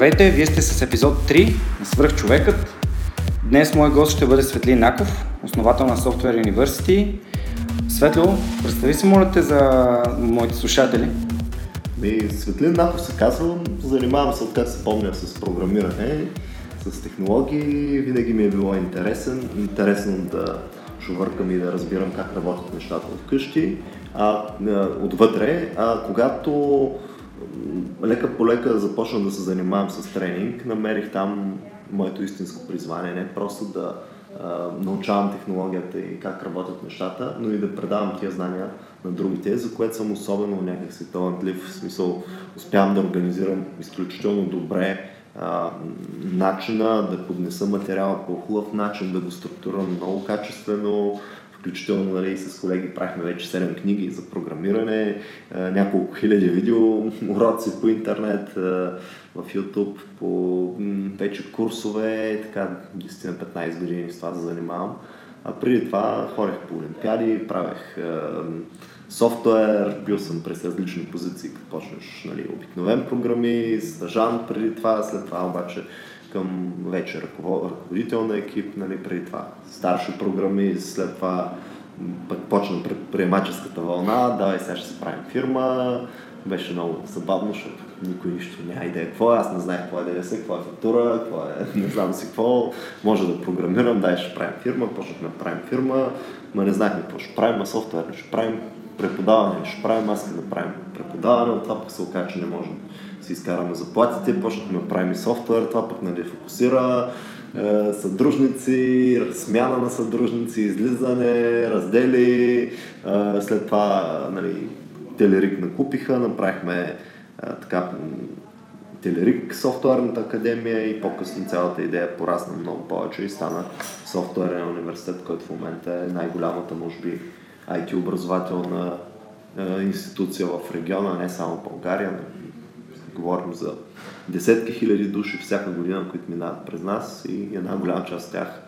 Здравейте, вие сте с епизод 3 на Свръхчовекът. Днес мой гост ще бъде Светлин Наков, основател на Software University. Светло, представи се моля те за моите слушатели. Ми, Светлин Наков се казва, занимавам се откак се помня с програмиране, с технологии, винаги ми е било интересен, интересно да шувъркам и да разбирам как работят нещата от къщи, а, отвътре, а когато лека по лека започна да се занимавам с тренинг, намерих там моето истинско призвание, не просто да а, научавам технологията и как работят нещата, но и да предавам тия знания на другите, за което съм особено някакси талантлив, в смисъл успявам да организирам изключително добре а, начина да поднеса материала по хубав начин, да го структурирам много качествено, включително нали, с колеги правихме вече 7 книги за програмиране, няколко хиляди видео, уроци по интернет, в YouTube, по вече курсове, така 10-15 години с това да занимавам. А преди това ходех по олимпиади, правех софтуер, бил съм през различни позиции, като почнеш нали, обикновен програмист, стажан преди това, след това обаче към вече ръководител на екип, нали, преди това старши програмист, след това пък почна предприемаческата вълна, давай сега ще се правим фирма, беше много забавно, защото никой нищо няма идея какво е, аз не знаех какво е ДДС, какво е фактура, какво е, не знам си какво, може да програмирам, дай ще правим фирма, почнахме да правим фирма, но не знаехме какво ще правим, а софтуер ще правим, преподаване ще правим, аз да правим преподаване, от това пък се оказа, че не можем си изкараме заплатите, почнахме да правим софтуер, това пък нали фокусира, е, съдружници, смяна на съдружници, излизане, раздели, е, след това нали, Телерик накупиха, направихме е, така Телерик софтуерната академия и по-късно цялата идея порасна много повече и стана софтуерен университет, който в момента е най-голямата, може би, IT образователна институция в региона, не само в България. Говорим за десетки хиляди души всяка година, които минават през нас и една голяма част от тях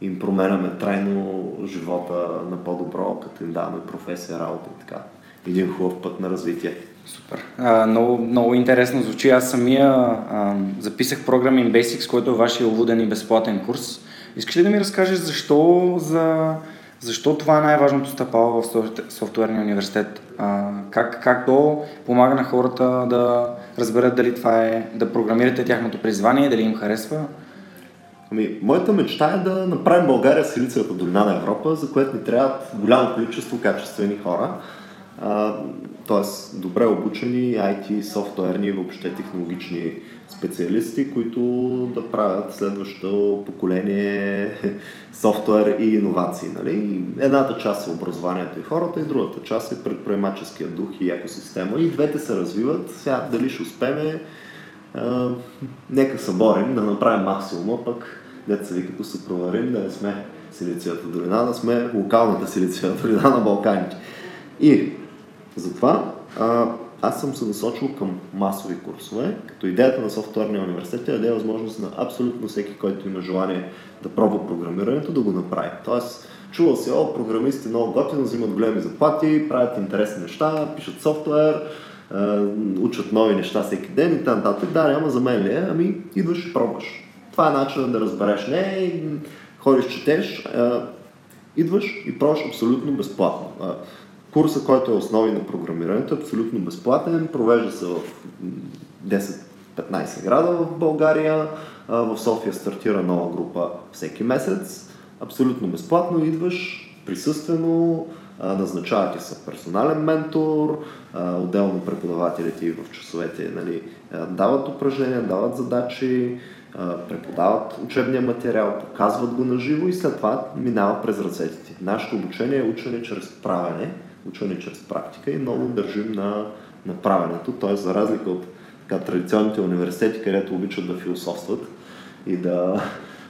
им променяме трайно живота на по-добро, като им даваме професия, работа и така. Един хубав път на развитие. Супер. А, много, много интересно звучи. Аз самия а, записах Programming Basics, който е вашия уводен и безплатен курс. Искаш ли да ми разкажеш защо за защо това е най-важното стъпало в софтуерния университет? А, как, как то помага на хората да разберат дали това е, да програмирате тяхното призвание, дали им харесва? Ами, моята мечта е да направим България силицията долина на Европа, за което ни трябват голямо количество качествени хора т.е. добре обучени IT, софтуерни и въобще технологични специалисти, които да правят следващото поколение софтуер и иновации. Нали? Едната част е образованието и хората, и другата част е предприемаческия дух и екосистема. И двете се развиват. Сега дали ще успеме, а, нека се борим да направим максимума, пък деца ви като се проварим, да не сме Силицията долина, да сме локалната Силицията долина на Балканите. И затова а, аз съм се насочил към масови курсове, като идеята на софтуерния университет е да даде възможност на абсолютно всеки, който има желание да пробва програмирането, да го направи. Тоест, чувал си, о, програмисти много готини, взимат големи заплати, правят интересни неща, пишат софтуер, учат нови неща всеки ден и т.н. Да, няма за мен ли е? Ами, идваш и пробваш. Това е начинът да разбереш. Не, ходиш, четеш, идваш и пробваш абсолютно безплатно. Курса, който е основи на програмирането, е абсолютно безплатен, провежда се в 10-15 града в България. В София стартира нова група всеки месец. Абсолютно безплатно идваш, присъствено, назначавате се персонален ментор, отделно преподавателите и в часовете нали, дават упражнения, дават задачи, преподават учебния материал, показват го на живо и след това минава през ръцете Нашето обучение е учене чрез правене учене чрез практика и много държим на, на правенето, т.е. за разлика от така, традиционните университети, където обичат да философстват и да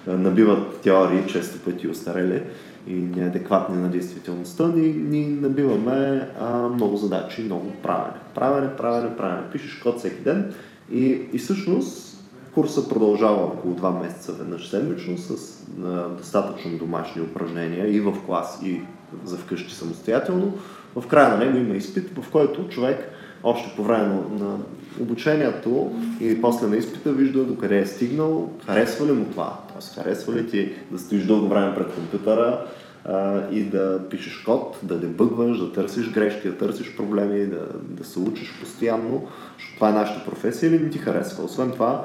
набиват теории, често пъти устарели и неадекватни на действителността, ние, ние набиваме а, много задачи, много правене. Правене, правене, правене. Пишеш код всеки ден и, и всъщност курса продължава около 2 месеца веднъж седмично с а, достатъчно домашни упражнения и в клас, и за вкъщи самостоятелно, в края на него има изпит, в който човек още по време на, обучението и после на изпита вижда докъде е стигнал, харесва ли му това, т.е. харесва ли ти да стоиш дълго време пред компютъра, а, и да пишеш код, да дебъгваш, да търсиш грешки, да търсиш проблеми, да, да се учиш постоянно, защото това е нашата професия или не ти харесва. Освен това,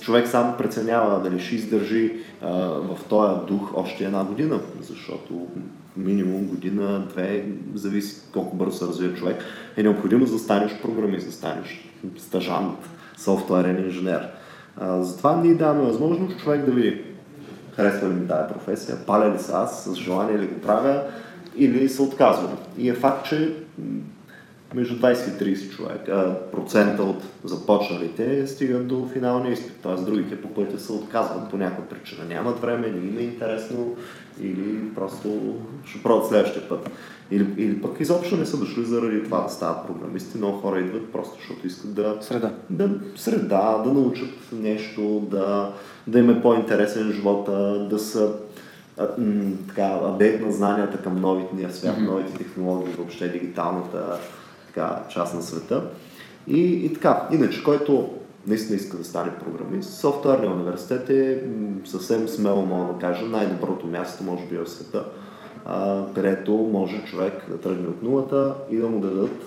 човек сам преценява дали ще издържи а, в този дух още една година, защото минимум година, две, зависи колко бързо се развие човек, е необходимо да станеш програмист, да станеш стажант, софтуерен инженер. А, затова ние даваме възможност човек да види харесва ли ми тази професия, паля ли се аз, с желание ли го правя или се отказвам. И е факт, че между 20 и 30 човека, процента от започналите стигат до финалния изпит, т.е. другите по пътя се отказват по някаква причина. Нямат време, не им е интересно или просто ще пробват следващия път. Или, или пък изобщо не са дошли заради това да стават програмисти. Много хора идват просто защото искат да... Среда. Да, среда, да научат нещо, да, да им е по-интересен живота, да са а, м, така, апдейт на знанията към новите свят, mm-hmm. новите технологии, въобще дигиталната така, част на света. И, и така, иначе, който наистина иска да стане програмист, софтуерния университет е съвсем смело, мога да кажа, най-доброто място, може би, в света а, където може човек да тръгне от нулата и да му дадат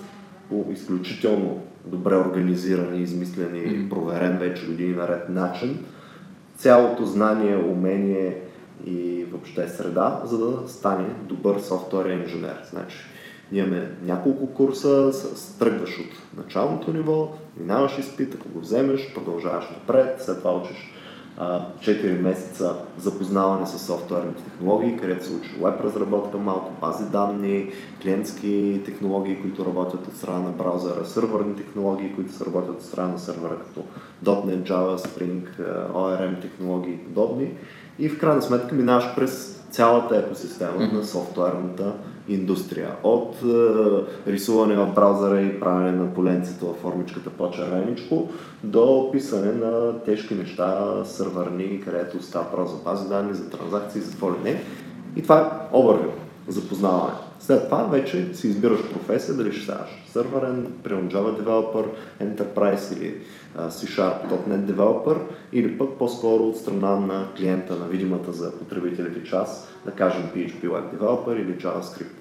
по изключително добре организиран и измислен и проверен вече години наред начин цялото знание, умение и въобще среда, за да стане добър софтуерен инженер. Значи, имаме няколко курса, тръгваш от началното ниво, минаваш изпит, ако го вземеш, продължаваш напред, след това учиш 4 месеца запознаване с софтуерните технологии, където се учи веб разработка, малко бази данни, клиентски технологии, които работят от страна на браузъра, сървърни технологии, които се работят от страна на сървъра, като .NET, Java, Spring, ORM технологии и подобни. И в крайна сметка минаваш през цялата екосистема mm-hmm. на софтуерната индустрия. От е, рисуване в браузъра и правене на поленцето в формичката по-червеничко, до писане на тежки неща, сървърни, където става право за бази данни, за транзакции, за какво ли не. И това е overview, запознаване. След това вече си избираш професия, дали ще ставаш сървърен, примерно Java Developer, Enterprise или C-Sharp, .NET Developer, или пък по-скоро от страна на клиента, на видимата за потребителите част, да кажем PHP Web Developer или JavaScript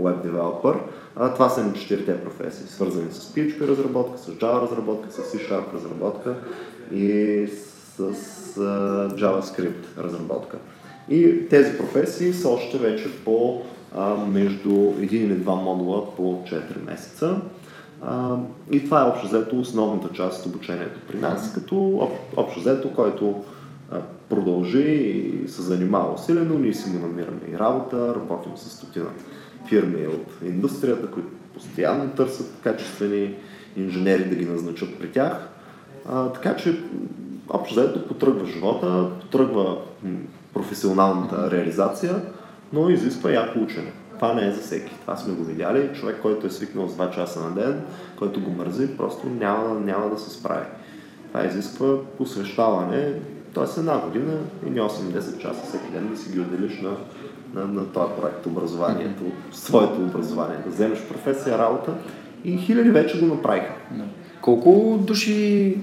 Web Developer. А, това са четирите професии, свързани с PHP разработка, с Java разработка, с C-Sharp разработка и с, uh, JavaScript разработка. И тези професии са още вече по между един или два модула по 4 месеца. И това е общо взето основната част от обучението при нас, като общо взето, който продължи и се занимава усилено, ние си му намираме и работа, работим с стотина фирми от индустрията, които постоянно търсят качествени инженери да ги назначат при тях. Така че общо взето потръгва живота, потръгва професионалната реализация, но изисква яко учене. Това не е за всеки. Това сме го видяли. Човек, който е свикнал с 2 часа на ден, който го мързи, просто няма, няма да се справи. Това изисква посвещаване, т.е. една година и не 8-10 часа всеки ден да си ги отделиш на, на, на този проект, образованието, своето образование, да вземеш професия, работа и хиляди вече го направиха. Колко души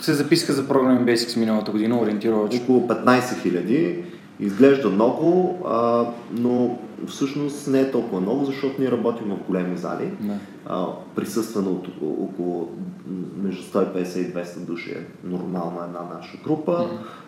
се записка за Programming Basics миналата година, ориентировачи? Около 15 хиляди. Изглежда много, а, но всъщност не е толкова много, защото ние работим в големи зали. Не. А, от около между 150 и 200 души е нормална една наша група.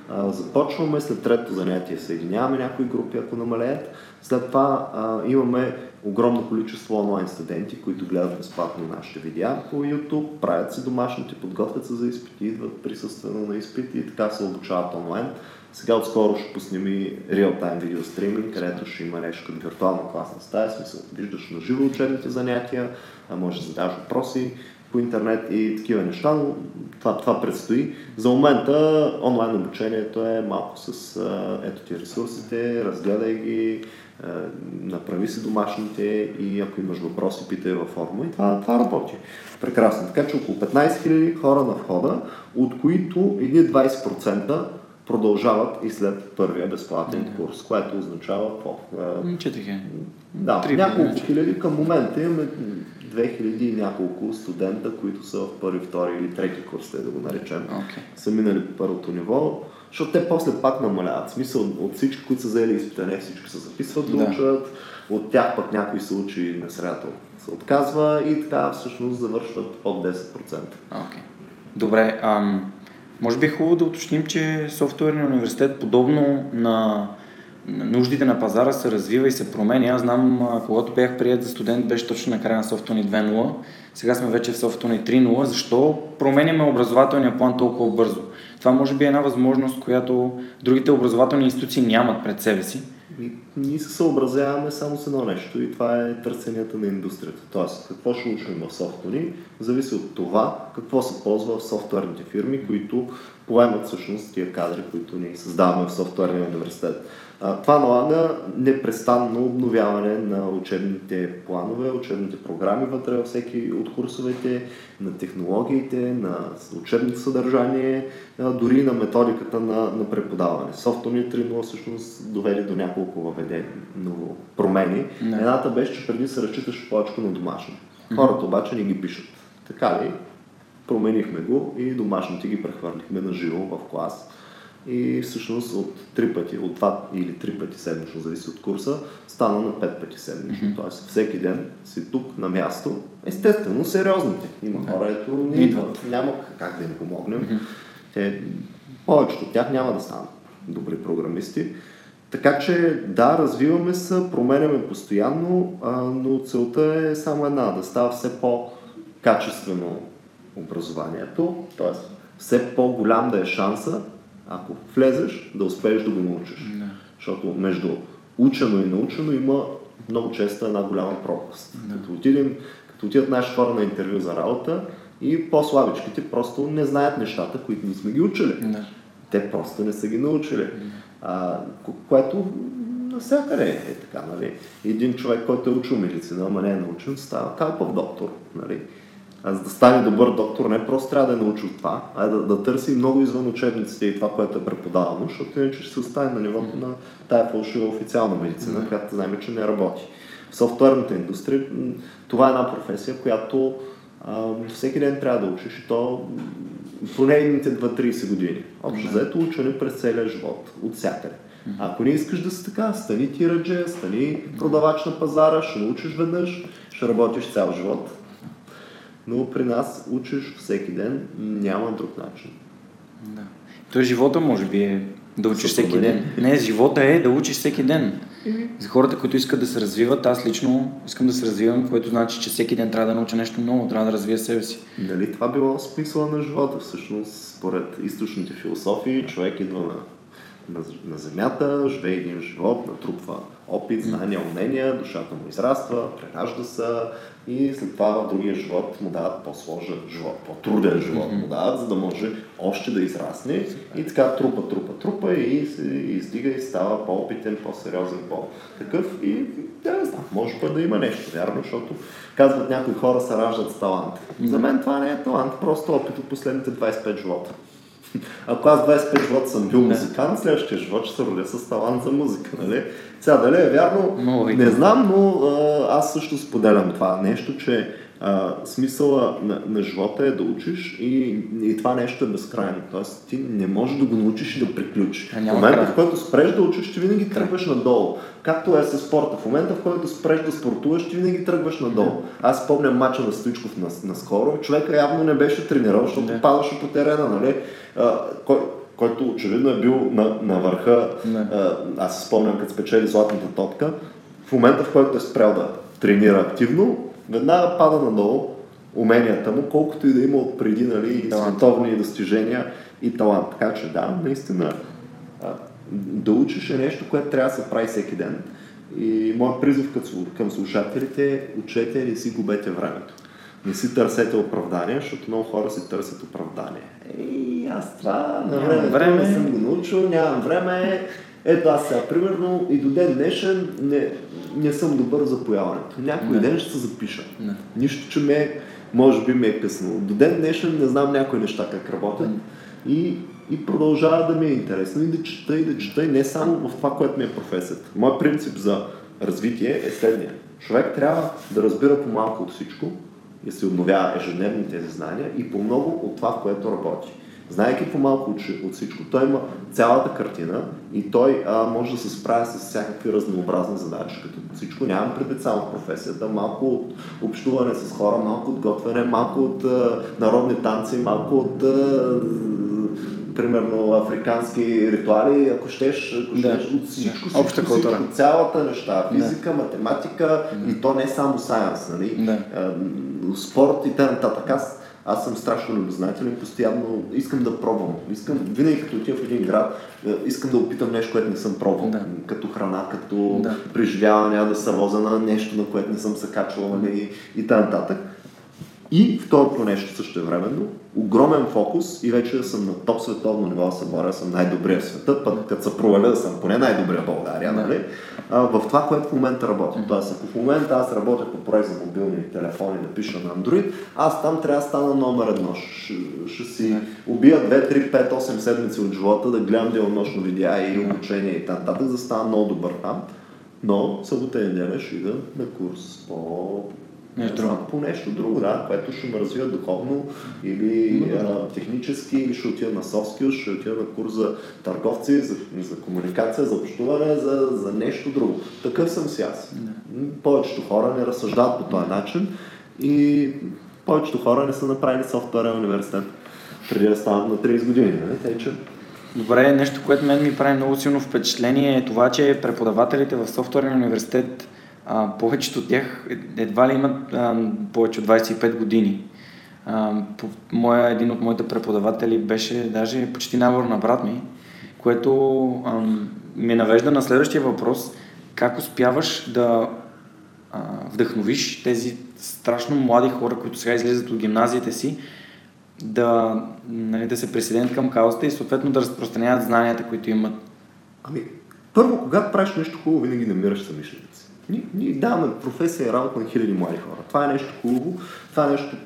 А, започваме, след трето занятие съединяваме някои групи, ако намалеят. След това а, имаме огромно количество онлайн студенти, които гледат безплатно нашите видеа по YouTube, правят си домашните, подготвят се за изпити, идват присъствено на изпити и така се обучават онлайн. Сега отскоро ще пуснем и реал-тайм видео стриминг, където ще има нещо като виртуална класна стая, смисъл, виждаш на живо учебните занятия, може да задаваш въпроси по интернет и такива неща, но това, това предстои. За момента онлайн обучението е малко с ето ти ресурсите, разгледай ги, направи си домашните и ако имаш въпроси, питай във форма и това, това работи. Прекрасно. Така че около 15 000 хора на входа, от които едни 20% продължават и след първия безплатен да. курс, което означава какво? Четири Да, Три няколко хиляди към момента имаме 2000 и няколко студента, които са в първи, втори или трети курс, да го наречем. Okay. Са минали първото ниво, защото те после пак намаляват. В смисъл от всички, които са взели изпита, не всички се записват да, да учат, от тях пък някой се учи на средата се отказва и така всъщност завършват под 10%. Okay. Добре, ам, може би е хубаво да уточним, че софтуерният университет, подобно на нуждите на пазара, се развива и се променя. Аз знам, когато бях прият за студент, беше точно на края на Software 2.0. Сега сме вече в Software 3.0. Защо променяме образователния план толкова бързо? Това може би е една възможност, която другите образователни институции нямат пред себе си. Ние се съобразяваме само с едно нещо и това е търсенията на индустрията. Тоест, какво ще учим в софтуери, зависи от това какво се ползва в софтуерните фирми, които поемат всъщност тия кадри, които ние създаваме в софтуерния университет. Това налага непрестанно обновяване на учебните планове, учебните програми вътре във всеки от курсовете, на технологиите, на учебното съдържание, дори на методиката на, на преподаване. Софтуерният 3.0 всъщност доведе до няколко въведения, много промени. Не. Едната беше, че преди се разчиташ повече на домашни. Хората обаче не ги пишат. Така ли? Променихме го и домашните ги прехвърлихме на живо в клас и всъщност от три пъти, от два или три пъти седмично, зависи от курса, стана на пет пъти седмично. Mm-hmm. Тоест всеки ден си тук на място. Естествено, сериозните. Има хора, ето не идват. Няма как да им помогнем. Mm-hmm. Те, повечето от тях няма да станат добри програмисти. Така че да, развиваме се, променяме постоянно, а, но целта е само една, да става все по-качествено образованието, т.е. все по-голям да е шанса ако влезеш, да успееш да го научиш. Не. Защото между учено и научено има много често една голяма пропаст. Не. Като, отидем, като отидат наши хора на интервю за работа и по-слабичките просто не знаят нещата, които ние сме ги учили. Не. Те просто не са ги научили. А, което навсякъде е така, нали? Един човек, който е учил медицина, ама не е научен, става калпав доктор, нали? А за да стане добър доктор, не просто трябва да е научил това, а да, да търси много извън учебниците и това, което е преподавано, защото иначе ще се остане на нивото на тая фалшива официална медицина, която знаем, че не работи. В софтуерната индустрия това е една професия, която а, всеки ден трябва да учиш и то поне едните 2-30 години. Общо взето учене през целия живот, от всякъде. Ако не искаш да си така, стани ти раджа, стани продавач на пазара, ще научиш веднъж, ще работиш цял живот но при нас учиш всеки ден, няма друг начин. Да. То е живота, може би, е да учиш всеки ден. Не, живота е да учиш всеки ден. За хората, които искат да се развиват, аз лично искам да се развивам, което значи, че всеки ден трябва да науча нещо ново, трябва да развия себе си. Нали това било смисъла на живота? Всъщност, според източните философии, човек идва на на, на земята, живее един живот, натрупва опит, знания, умения, душата му израства, преражда се и след това в другия живот му дават по-сложен живот, по-труден живот му дават, за да може още да израсне. И така трупа, трупа, трупа и се издига и става по-опитен, по-сериозен, по-такъв. И да не знам, може пък да има нещо, вярно, защото казват някои хора се раждат с талант. За мен това не е талант, просто опит от последните 25 живота. Ако аз 25 живота съм бил музикант, следващия живот ще се родя с талант за музика, нали? Сега дали е вярно, не знам, но а, аз също споделям това нещо, че а, смисъла на, на живота е да учиш и, и това нещо е безкрайно. Тоест ти не можеш да го научиш и да приключиш. В момента, в който спреш да учиш, ти винаги тръгваш надолу. Както е с спорта. В момента, в който спреш да спортуваш, ти винаги тръгваш надолу. Аз спомням мача на Стоичков наскоро. Човека явно не беше тренирал, защото не. падаше по терена, нали? А, кой, който очевидно е бил на, на върха. А, аз спомням, като спечели златната топка. В момента, в който е спрял да тренира активно, веднага пада надолу уменията му, колкото и да има от преди нали, и световни достижения и талант. Така че да, наистина да учиш е нещо, което трябва да се прави всеки ден. И моят призив към слушателите е учете или си губете времето. Не си търсете оправдания, защото много хора си търсят оправдание. Ей, аз това на време, време. не съм го научил, нямам време, ето аз сега, примерно, и до ден днешен не, не съм добър за появането. Някой не. ден ще се запиша. Не. Нищо, че ме, може би ме е късно. До ден днешен не знам някои неща как работят. И, и продължава да ми е интересно и да чета, и да чета, и не само в това, което ми е професията. Моят принцип за развитие е следния. Човек трябва да разбира по-малко от всичко, и се обновява ежедневно тези знания и по много от това, в което работи. Знайки по-малко от всичко, той има цялата картина и той а, може да се справя с всякакви разнообразни задачи. Като всичко нямам предвид само професията, малко от общуване с хора, малко от готвене, малко от а, народни танци, малко от а, примерно африкански ритуали, ако щеш, ако щеш от всичко, да. всичко, всичко, всичко, цялата неща, физика, да. математика да. и то не е само сайенс, нали? Да. спорт и т.н. Аз, аз съм страшно любознателен, постоянно искам да пробвам. Искам, винаги като отида в един град, искам да опитам нещо, което не съм пробвал. Да. Като храна, като да. преживяване, да се воза на нещо, на което не съм се качвал нали, и т.н. И второто нещо също временно, огромен фокус и вече съм на топ световно ниво, да се боря, съм най-добрия в света, пък като се проваля да съм поне най-добрия в България, нали? А, в това, което в момента работя. Тоест, ако в момента аз работя по проект за мобилни телефони, да пиша на Android, аз там трябва да стана номер едно. Ще, ще си убия 2, 3, 5, 8 седмици от живота, да гледам денонощно видеа и обучение и т.н. да стана много добър там. Но събота и неделя ще ида на курс по Нещо друго. По нещо друго, да, което ще ме развива духовно или а, технически, или ще отида на soft ще отида на курс за търговци, за, за комуникация, за общуване, за, за нещо друго. Такъв съм си аз. Да. Повечето хора не разсъждават по този начин и повечето хора не са направили софтуерен университет преди да станат на 30 години. Не? Тъй, че... Добре, нещо, което мен ми прави много силно впечатление е това, че преподавателите в софтуерния университет а, повечето от тях едва ли имат а, повече от 25 години. А, по, моя, един от моите преподаватели беше даже почти набор на брат ми, което а, ме навежда на следващия въпрос. Как успяваш да а, вдъхновиш тези страшно млади хора, които сега излизат от гимназиите си, да, нали, да се присъединят към каузата и съответно да разпространяват знанията, които имат? Ами, първо, когато правиш нещо хубаво, винаги намираш съмишленици. Ние, ние даваме професия и работа на хиляди млади хора. Това е нещо хубаво, това е нещо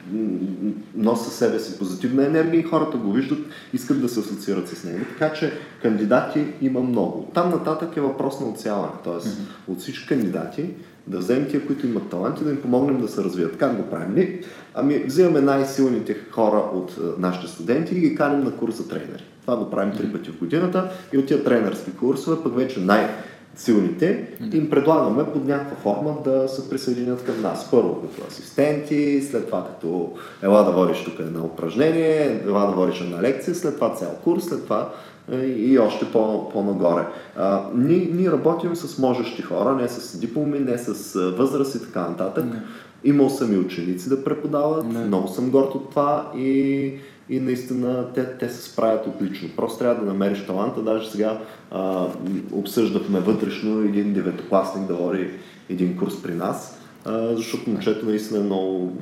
носи със себе си позитивна енергия и хората го виждат, искат да се асоциират с него. Така че кандидати има много. Там нататък е въпрос на оцеляване. Тоест, mm-hmm. от всички кандидати да вземем тия, които имат таланти, да им помогнем да се развият. Как го правим? Ние, ами, взимаме най-силните хора от нашите студенти и ги каним на курс за тренери. Това го правим три пъти в годината и от тия тренерски курсове, пък вече най- силните, им предлагаме под някаква форма да се присъединят към нас. Първо като асистенти, след това като ела да водиш тук едно упражнение, ела да водиш една лекция, след това цял курс, след това е, и още по, по-нагоре. А, ние, ние работим с можещи хора, не с дипломи, не с възраст и така нататък. Не. Имал съм и ученици да преподават, не. много съм горд от това и и наистина те, те се справят отлично. Просто трябва да намериш таланта. Даже сега а, обсъждахме вътрешно един деветокласник да води един курс при нас, а, защото момчето наистина е много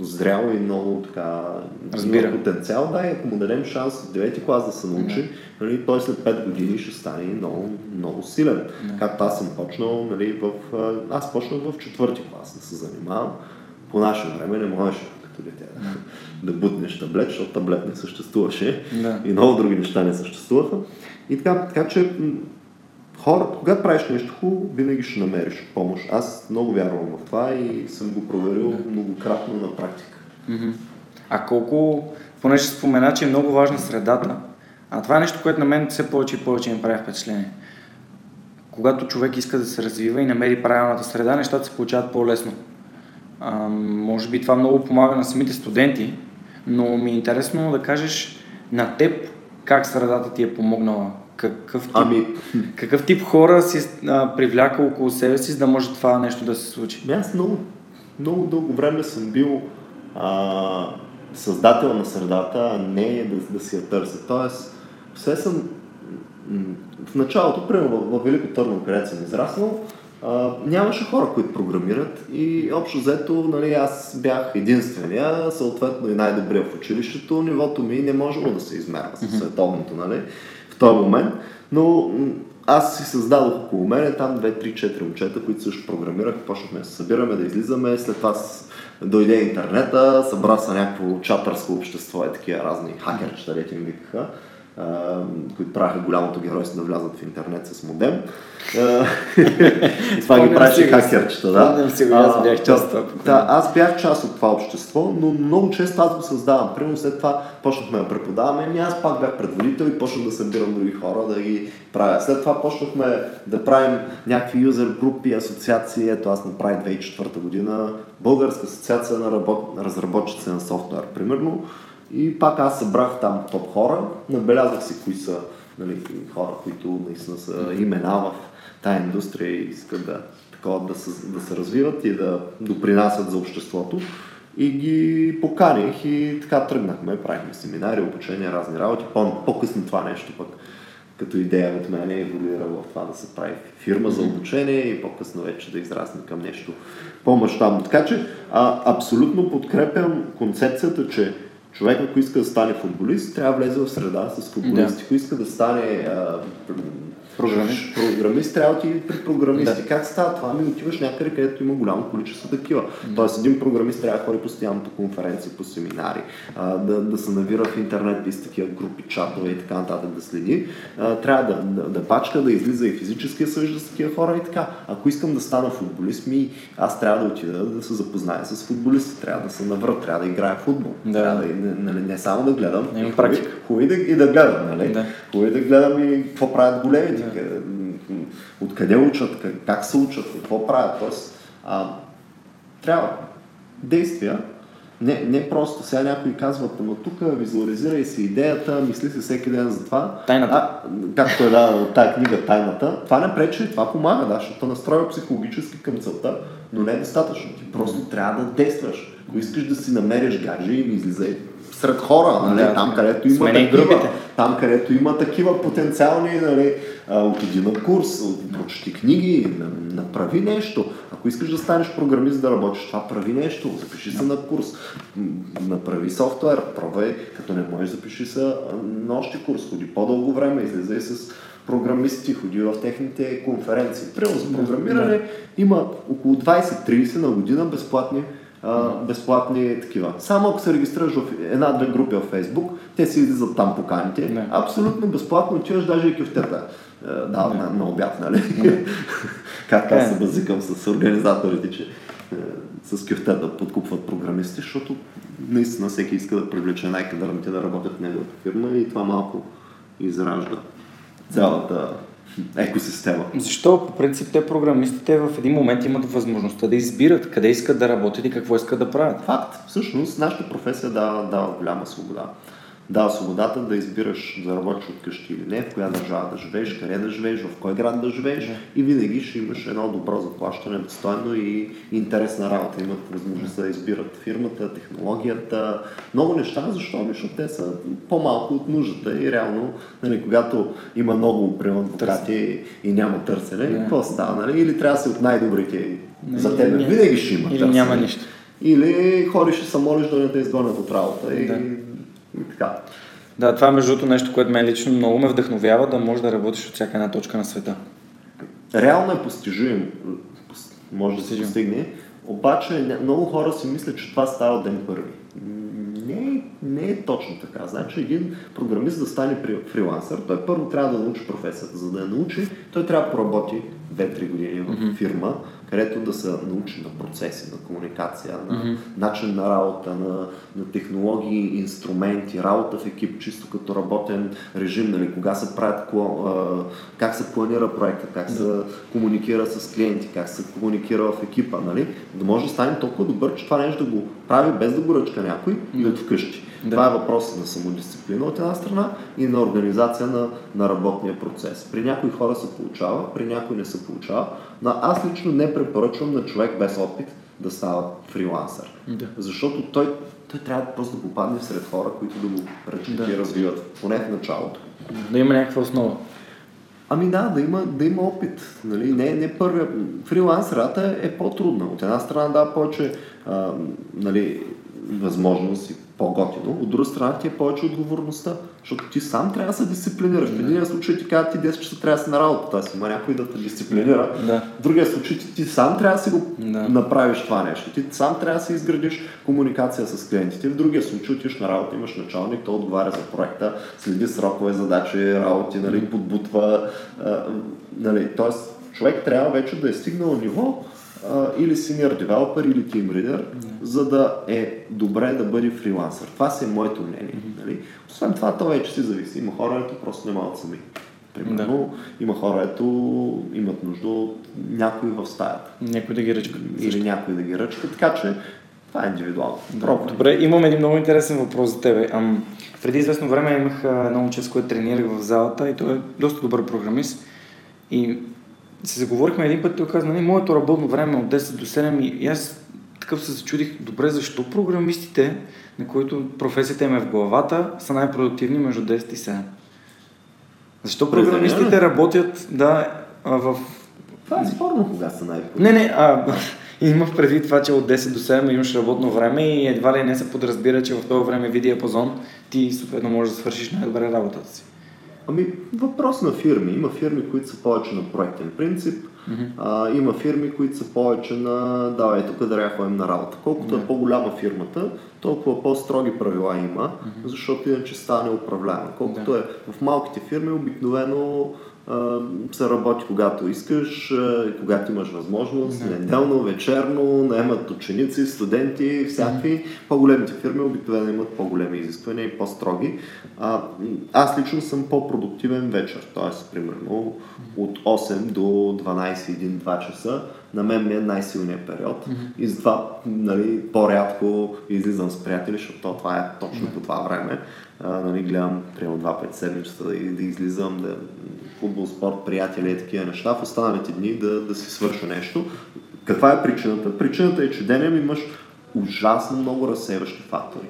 зряло и много така Разбира. потенциал. Да, и ако му дадем шанс в девети клас да се научи, yeah. нали, той след 5 години ще стане много, много силен. Yeah. Както аз съм почнал, нали, в, аз почнах в четвърти клас да се занимавам. По наше време не можеше като дете да, да бутнеш таблет, защото таблет не съществуваше да. и много други неща не съществуваха. И така, така че хора, когато правиш нещо хубаво, винаги ще намериш помощ. Аз много вярвам в това и съм го проверил да. многократно на практика. А колко, понеже спомена, че е много важна средата, а това е нещо, което на мен все повече и повече ми прави впечатление. Когато човек иска да се развива и намери правилната среда, нещата се получават по-лесно. А, може би това много помага на самите студенти, но ми е интересно да кажеш на теб как средата ти е помогнала. Какъв тип, ами... какъв тип хора си а, привляка около себе си, за да може това нещо да се случи? Ами аз много, много дълго време съм бил а, създател на средата, а не да, да си я търся. Тоест, все съм в началото, примерно в, в Велико Търно, където съм израснал, а, нямаше хора, които програмират и общо взето нали, аз бях единствения, съответно и най-добрия в училището. Нивото ми не можело да се измерва с световното нали, в този момент, но аз си създадох около мене там 2-3-4 момчета, които също програмираха, почнахме да се събираме, да излизаме, след това дойде интернета, събра се някакво чатърско общество, е такива разни хакерчета, дете им викаха които правяха голямото геройство да влязат в интернет с модем. и това ги правеше хакерчета, да. Помням си аз бях част от. Да, аз бях част от това общество, но много често аз го създавам. Примерно след това почнахме да преподаваме, ами аз пак бях предводител и почнах да събирам други хора, да ги правя. След това почнахме да правим някакви юзер групи, асоциации. Ето аз направих 2004 година Българска асоциация на работ... разработчици на софтуер, примерно. И пак аз събрах там топ хора, набелязах си кои са нали, хора, които наистина са имена в тая индустрия и искат да, такова, да, се, да се развиват и да допринасят за обществото. И ги поканих и така тръгнахме, правихме семинари, обучения, разни работи. По- по-късно това нещо пък като идея от мен е еволюирала в това да се прави фирма за обучение и по-късно вече да израсне към нещо по-мащабно. Така че а, абсолютно подкрепям концепцията, че човек, ако иска да стане футболист, трябва да влезе в среда с футболисти. Да. Ако иска да стане а, Програмист. Програмист трябва да отиде при програмисти. Да. Как става това? Ми отиваш някъде, където има голямо количество такива. Да. Тоест един програмист трябва да ходи постоянно по конференции, по семинари, а, да, да се навира в интернет и с такива групи, чатове и така нататък да следи. А, трябва да, да, да пачка, да излиза и физически да съжда с такива хора и така. Ако искам да стана футболист, ми аз трябва да отида да се запозная с футболисти, трябва да се навра, трябва да играя футбол. Да. Трябва да, не, не, само да гледам, Не има практика. хубаво и да, и да гледам, нали? Да. Хубаво и да гледам и какво правят големите, откъде учат, как, как се учат, какво правят. Тоест, а, трябва действия, не, не просто сега някой казва, ама тук визуализирай си идеята, мисли си всеки ден за това. Тайната. А, както е да, от тази книга Тайната. Това не пречи, това помага, да, защото настроя психологически към целта, но не е достатъчно. Ти просто трябва да действаш. Ако искаш да си намериш гадже и излизай сред хора, нали, Да. там където има такива, групите. там където има такива потенциални, нали, отиди на курс, прочети книги, на- направи нещо. Ако искаш да станеш програмист да работиш, това прави нещо, запиши се на курс, направи софтуер, пробвай, като не можеш, запиши се на още курс, ходи по-дълго време, излизай с програмисти, ходи в техните конференции. Примерно за програмиране има около 20-30 на година безплатни а, безплатни такива. Само ако се регистрираш в една-две групи в Facebook, те си излизат там поканите. Да. Абсолютно безплатно отиваш даже и кюфтета. Да, на, на обяд, нали? как аз Е. се базикам с организаторите, че е, с кюфтета подкупват програмисти, защото наистина всеки иска да привлече най-кадърните да работят в неговата фирма и това малко изражда цялата екосистема. Защо по принцип те програмистите в един момент имат възможността да избират къде искат да работят и какво искат да правят? Факт. Всъщност, нашата професия дава, дава голяма свобода. Дава свободата да избираш да работиш от къщи или не, в коя държава да живееш, къде да живееш, в кой град да живееш и винаги ще имаш едно добро заплащане, достойно и интересна работа. Имат възможността да избират фирмата, технологията, много неща, защо? Ами, Защото те са по-малко от нуждата и реално, нали, когато има много примерно, адвокати и няма търсене, Да. какво става? Нали? Или трябва да си от най-добрите Не, за теб. Винаги ще има Или търсене. няма нищо. Или ходиш и се молиш да не те изгонят от работа Да. и така. Да, това е между другото нещо, което мен лично много ме вдъхновява да можеш да работиш от всяка една точка на света. Реално е постижим, пос- може да се постигне, обаче много хора си мислят, че това става ден първи. Не, не е точно така. Значи един програмист да стане фрилансър, той първо трябва да научи професията. За да я научи, той трябва да поработи 2-3 години в фирма, където да се научи на процеси, на комуникация, на начин на работа, на, на технологии, инструменти, работа в екип, чисто като работен режим, нали, кога се правят, как се планира проекта, как се комуникира с клиенти, как се комуникира в екипа, нали, да може да стане толкова добър, че това нещо да го прави без да го ръчка някой и от вкъщи. Да. Това е въпрос на самодисциплина от една страна и на организация на, на работния процес. При някои хора се получава, при някои не се получава, но аз лично не препоръчвам на човек без опит да става фрилансър. Да. Защото той, той трябва просто да попадне сред хора, които да го ръчат Да. и развиват, поне в началото. Да има някаква основа. Ами да, да има, да има опит. Нали? Не, не първия. Фрилансерата е, е по-трудна. От една страна дава повече а, нали, възможност и по-готино, от друга страна ти е повече отговорността, защото ти сам трябва да се дисциплинираш. В един случай ти казват ти 10 часа трябва да си на работа, т.е. има някой да те дисциплинира. Да. В другия случай ти, ти сам трябва да си го Да. направиш това нещо. Ти сам трябва да си изградиш комуникация с клиентите. В другия случай отиваш на работа, имаш началник, той отговаря за проекта, следи срокове, задачи, работи, нали, подбутва. А, нали, тоест, човек трябва вече да е стигнал ниво а, или senior developer, или team leader, за да е добре да бъде фрилансър. Това си е моето мнение. Нали? Освен това, то вече си зависи. Има хора, които просто не могат сами. Примерно, има хора, ето имат нужда от някой в стаята. Някой да ги ръчка. Или някой да ги ръчка, така че това е индивидуално. Пробвай. Добре, имам един много интересен въпрос за тебе. Ам, преди известно време имах едно момче, с което тренирах в залата и той е доста добър програмист. И се заговорихме един път, той каза, нали, моето работно време е от 10 до 7 и, и аз такъв се зачудих, добре, защо програмистите, на които професията им е в главата, са най-продуктивни между 10 и 7? Защо програмистите работят, да, а, в... Това е спорно, кога са най Не, не, а, имах предвид това, че от 10 до 7 имаш работно време и едва ли не се подразбира, че в това време ви диапазон ти съответно можеш да свършиш най-добре работата си. Ами, въпрос на фирми. Има фирми, които са повече на проектен принцип. А, има фирми, които са повече на давай тук да ходим на работа. Колкото е по-голяма фирмата, толкова по-строги правила има, защото иначе стане управляемо. Колкото е в малките фирми, обикновено се работи когато искаш, когато имаш възможност, неделно, вечерно, наемат ученици, студенти, всякакви. По-големите фирми обикновено имат по-големи изисквания и по-строги. А, аз лично съм по-продуктивен вечер, т.е. примерно от 8 до 12, 1, 2 часа. На мен ми е най-силният период. И затова нали, по-рядко излизам с приятели, защото това е точно по това време. А, нали, гледам примерно два пъти седмицата да, да излизам, да, футбол, спорт, приятели и такива неща. В останалите дни да, да си свърша нещо. Каква е причината? Причината е, че денем имаш ужасно много разсейващи фактори.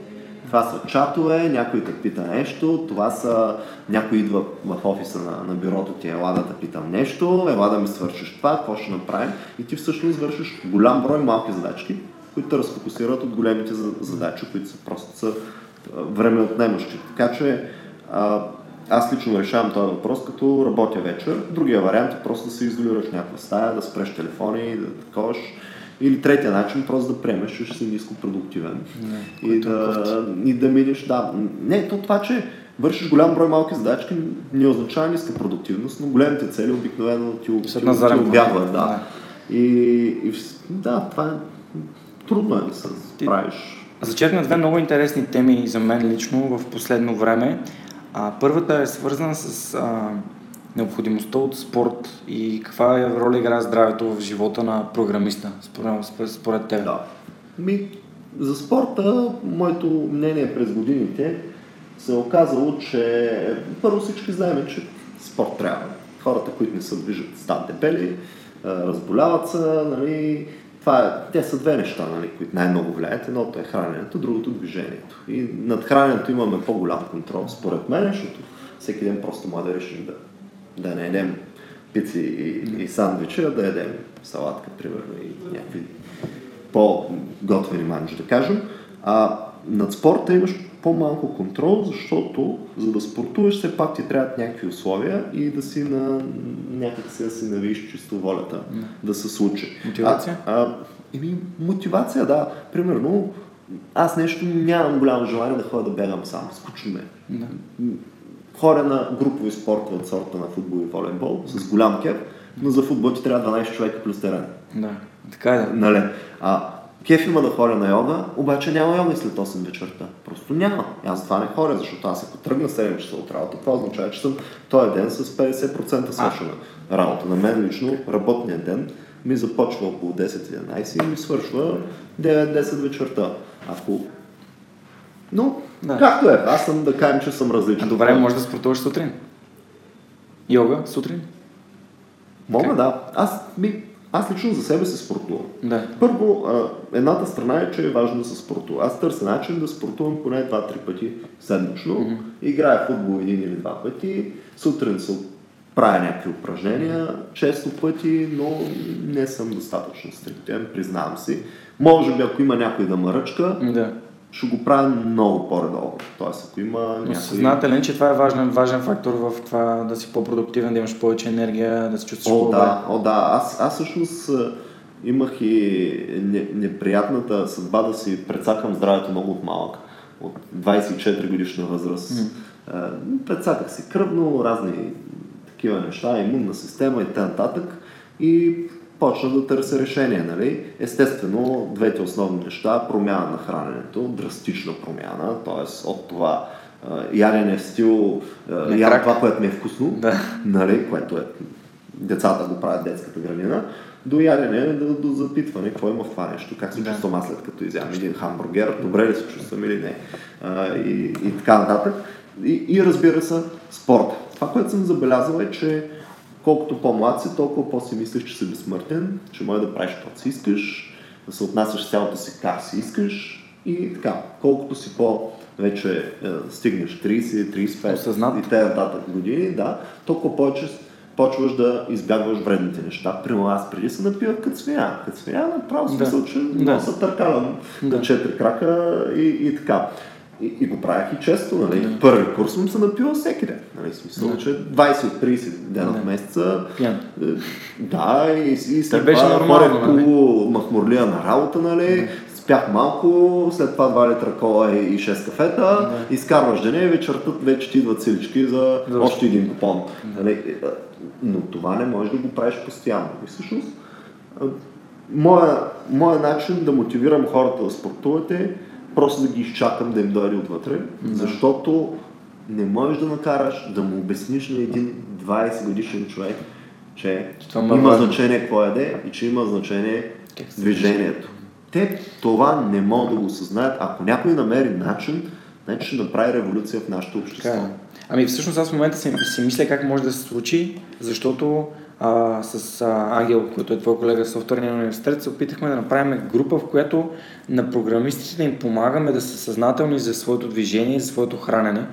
Това са чатове, някой те пита нещо, това са... Някой идва в офиса на, на бюрото ти, ела да те питам нещо, ела да ми свършиш това, какво ще направим. И ти всъщност вършиш голям брой малки задачки, които те разфокусират от големите за- задачи, които са просто са време отнемащи. Така че а, аз лично решавам този въпрос, като работя вечер. Другия вариант е просто да се изолираш някаква стая, да спреш телефони, да таковаш. Или третия начин, просто да приемеш, че ще си ниско продуктивен. и, да, и да минеш, да. Не, то това, че вършиш голям брой малки задачки, не означава ниска продуктивност, но големите цели обикновено ти, ти, ти обягват. Да. И, и, да, това е трудно е да се Ти- справиш. Зачерпна две много интересни теми за мен лично в последно време. А, първата е свързана с а, необходимостта от спорт и каква е роля играе здравето в живота на програмиста, според, според, теб. Да. Ми, за спорта, моето мнение през годините се е оказало, че първо всички знаем, че спорт трябва. Хората, които не се движат, стават дебели, а, разболяват се, нали, това е, те са две неща, нали, които най-много влияят. Едното е храненето, другото движението. И над храненето имаме по-голям контрол, според мен, защото всеки ден просто може да решим да, да не едем пици и, и сандвичи, а да ядем салатка, примерно, и някакви по-готвени манджи, да кажем. А над спорта имаш по-малко контрол, защото за да спортуваш, все пак ти трябват някакви условия и да си на някак си да си навиш чисто волята да се случи. Мотивация? А, а, еми, мотивация, да. Примерно, аз нещо нямам голямо желание да ходя да бягам сам. Скучно ме. Да. Хора на групови спортове от сорта на футбол и волейбол с голям кеп, но за футбол ти трябва 12 човека плюс терен. да. Така е, да. Нали? А, кеф има да ходя на йога, обаче няма йога след 8 вечерта. Просто няма. Аз това не ходя, защото аз ако тръгна 7 часа от работа, това означава, че съм този ден с 50% свършена работа. На мен лично работният ден ми започва около 10-11 и ми свършва 9-10 вечерта. Ако... Но, Да. както е, аз съм да кажем, че съм А различен. добре, може да спортуваш сутрин. Йога сутрин? Мога, да. Аз, ми, аз лично за себе се спортувам. Да. Първо, а, едната страна е, че е важно да се спортува. Аз търся начин да спортувам поне 2-3 пъти седмично. Mm-hmm. Играя футбол един или два пъти. Сутрин се правя някакви упражнения, често пъти, но не съм достатъчно стриктен, признавам си. Може би, ако има някой да ме ръчка, Да. Ще го правя много по-редовно. Тоест, ако има някой... Съзнателен, че това е важен, важен фактор в това да си по-продуктивен, да имаш повече енергия, да се чувстваш О, по-добре. да, о, да. Аз, аз всъщност имах и не, неприятната съдба да си прецакам здравето много от малък. От 24 годишна възраст. А, Прецаках си кръвно, разни такива неща, имунна система и т.н. И почна да търся решение. Нали? Естествено, двете основни неща, промяна на храненето, драстична промяна, т.е. от това ядене в стил, ям това, което ми е вкусно, Да. нали, което е децата го правят детската градина, до ядене, до, до запитване, какво има в това нещо, как се чувствам аз след като изям един хамбургер, добре ли се чувствам или не, а, и, и така нататък. И, и разбира се, спорт. Това, което съм забелязал е, че колкото по-млад си, толкова по-си мислиш, че си безсмъртен, че може да правиш каквото си искаш, да се отнасяш с цялото си как си искаш и така. Колкото си по вече е, стигнеш 30, 35 Осъзнат. и те нататък години, да, толкова повече почваш да избягваш вредните неща. Примерно аз преди се напивах като свиня. Като свиня направо Да. смисъл, че Да. да. се търкалям Да. на четири крака и, и така. И, и го правях и често, нали? Първи курс съм се напивал всеки ден. Нали? Смисъл, че 20 от 30 дена Да. в месеца. Пиян. е, Да, и, и след беше това нормално, нали? махмурлия на работа, нали? Спях малко, след това 2 литра кола и и 6 кафета, изкарваш деня и вечерта вече ти идват силички за За още един купон. Нали? Е, Но това не можеш да го правиш постоянно. И всъщност, моя, моя начин да мотивирам хората да спортуват е просто да ги изчакам да им дойде отвътре, защото не можеш да накараш да му обясниш на един 20 годишен човек, че това е има важно. значение какво яде и че има значение движението. Те това не могат да го осъзнаят. Ако някой намери начин, значи ще направи революция в нашето общество. Така е. Ами всъщност аз в момента си, си мисля как може да се случи, защото а, с а, който е твой колега в софтуерния университет, се опитахме да направим група, в която на програмистите да им помагаме да са съзнателни за своето движение, за своето хранене,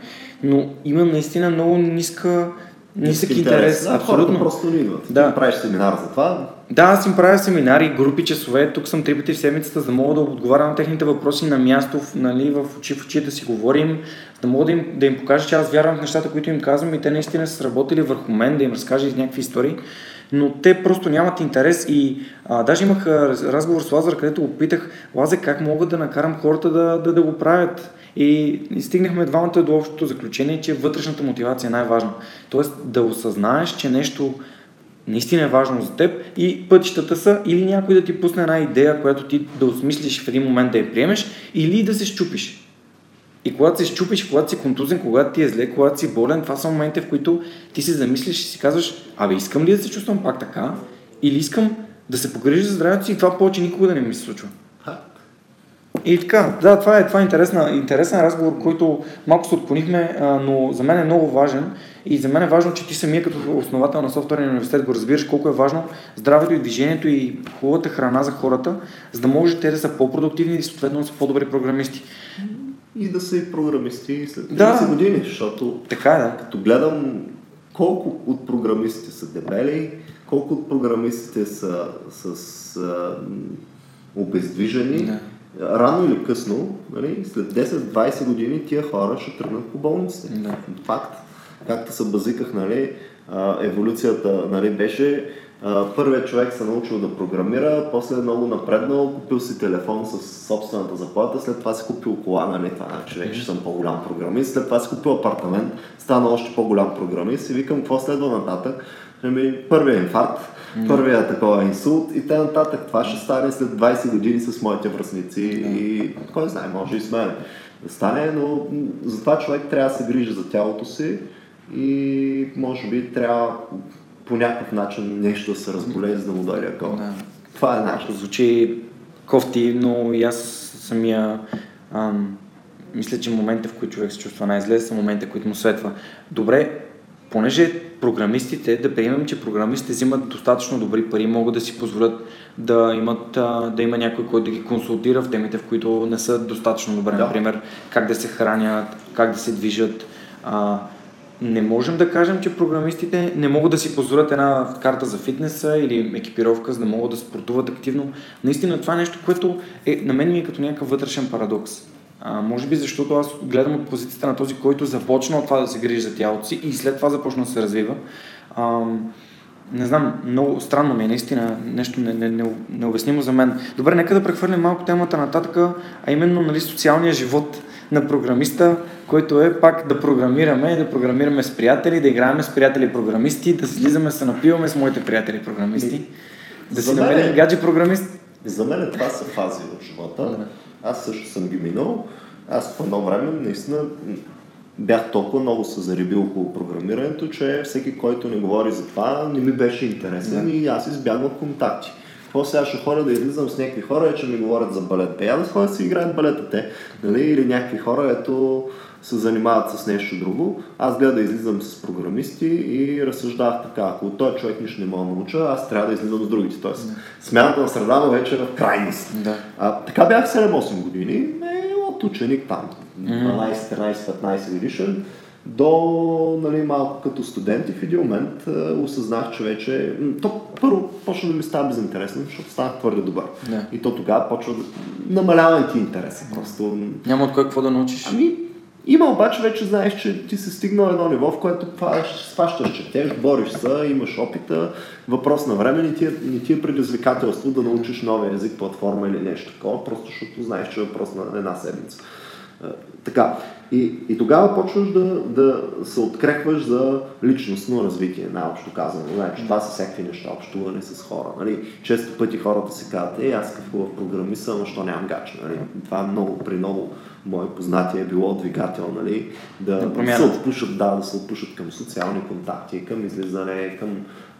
но има наистина много ниска, нисък интерес. Да, хората абсолютно. просто не идват. Да. Ти правиш семинар за това, Да, аз им правя семинари, групи, часове. Тук съм три пъти в седмицата, за да мога да отговарям на техните въпроси на място, нали, в очи в очи да си говорим, да мога да им, да им покажа, че аз вярвам в нещата, които им казвам и те наистина са сработили върху мен, да им разкажа някакви истории. Но те просто нямат интерес и а, даже имах разговор с Лазар, където го питах, Лазе, как мога да накарам хората да, да, да го правят? И, и стигнахме двамата до общото заключение, че вътрешната мотивация е най-важна. Тоест да осъзнаеш, че нещо наистина е важно за теб и пътищата са или някой да ти пусне една идея, която ти да осмислиш в един момент да я приемеш, или да се щупиш. И когато се щупиш, когато си контузен, когато ти е зле, когато си болен, това са моменти, в които ти се замислиш и си казваш, абе искам ли да се чувствам пак така, или искам да се погрижа за здравето си и това повече никога да не ми се случва. И така, да, това е, това е интересна, интересен разговор, който малко се отклонихме, а, но за мен е много важен и за мен е важно, че ти самия като основател на софтуерния университет го разбираш колко е важно здравето и движението и хубавата храна за хората, за да може те да са по-продуктивни и съответно да са по-добри програмисти. и да са и програмисти след 30 Да. години, защото Така е, да. като гледам колко от програмистите са дебели, колко от програмистите са с а, обездвижени, Да. Рано или късно, нали, след 10-20 години тия хора ще тръгнат по болниците. Да. Факт. Както се базиках, нали, еволюцията нали, беше първият човек се научил да програмира, после е много напреднал, купил си телефон с собствената заплата, след това си купил кола, нали, това значи вече съм по-голям програмист, след това си купил апартамент, стана още по-голям програмист и викам какво следва нататък. Ами, първият инфаркт, първият такова инсулт и т.н. нататък. Това ще стане след 20 години с моите връзници и кой знае, може и с мен да стане, но затова човек трябва да се грижи за тялото си и може би трябва по някакъв начин нещо да се разболее, за да му дойде акъл. Да. Това е нашето. Звучи кофти, но и аз самия ам, мисля, че момента, в които човек се чувства най-зле, са моментите, които му светва. Добре, понеже програмистите, да приемем, че програмистите взимат достатъчно добри пари, могат да си позволят да имат, да има някой, който да ги консултира в темите, в които не са достатъчно добре, Да. например, как да се хранят, как да се движат. А, не можем да кажем, че програмистите не могат да си позволят една карта за фитнеса или екипировка, за да могат да спортуват активно. Наистина това е нещо, което е, на мен ми е като някакъв вътрешен парадокс. А, може би защото аз гледам от позицията на този, който започна от това да се грижи за тялото си и след това започна да се развива. А, не знам, много странно ми е, наистина, нещо не, не, не, необяснимо за мен. Добре, нека да прехвърлим малко темата нататък, а именно нали, социалния живот на програмиста, който е пак да програмираме, да програмираме с приятели, да играем с приятели програмисти, да слизаме, се напиваме с моите приятели програмисти, да си намерим гаджи програмист. За мен това са фази в живота. Да. Аз също съм ги минал. Аз в едно време наистина бях толкова много се заребил около програмирането, че всеки, който не говори за това, не ми беше интересен да. и аз избягвах контакти. Какво сега ще хора да излизам с някакви хора, че ми говорят за балет? Те я да ходят си играят балета те. Нали? Или някакви хора, ето се занимават с нещо друго. Аз гледа да излизам с програмисти и разсъждах така. Ако този човек нищо не мога да науча, аз трябва да излизам с другите. Тоест, да. смяната на среда на вече е в крайност. Да. А, така бях 7-8 години. Е, от ученик там. 12, 13, 15 годишен до нали, малко като студент и в един момент а, осъзнах, че вече... То първо почна да ми става безинтересно, защото станах твърде добър. Да. И то тогава почва да намалява ти интерес. Просто... Няма от кой какво да научиш. Ами, има обаче вече знаеш, че ти си стигнал едно ниво, в което сващаш, четеш, бориш се, имаш опита. Въпрос на време не ти, е, не ти е предизвикателство да научиш новия език, платформа или нещо такова, просто защото знаеш, че е въпрос на една седмица. Така, и, и тогава почваш да, да се открехваш за личностно развитие, най-общо казано. Значи, това са всякакви неща, общуване с хора. Нали? Често пъти хората си казват, е, аз какъв хубав програмист съм, защо нямам гач. Нали? Това е много, при много мои познати е било двигател, нали? да, да се отпушат, да, да се отпушат към социални контакти, към излизане, към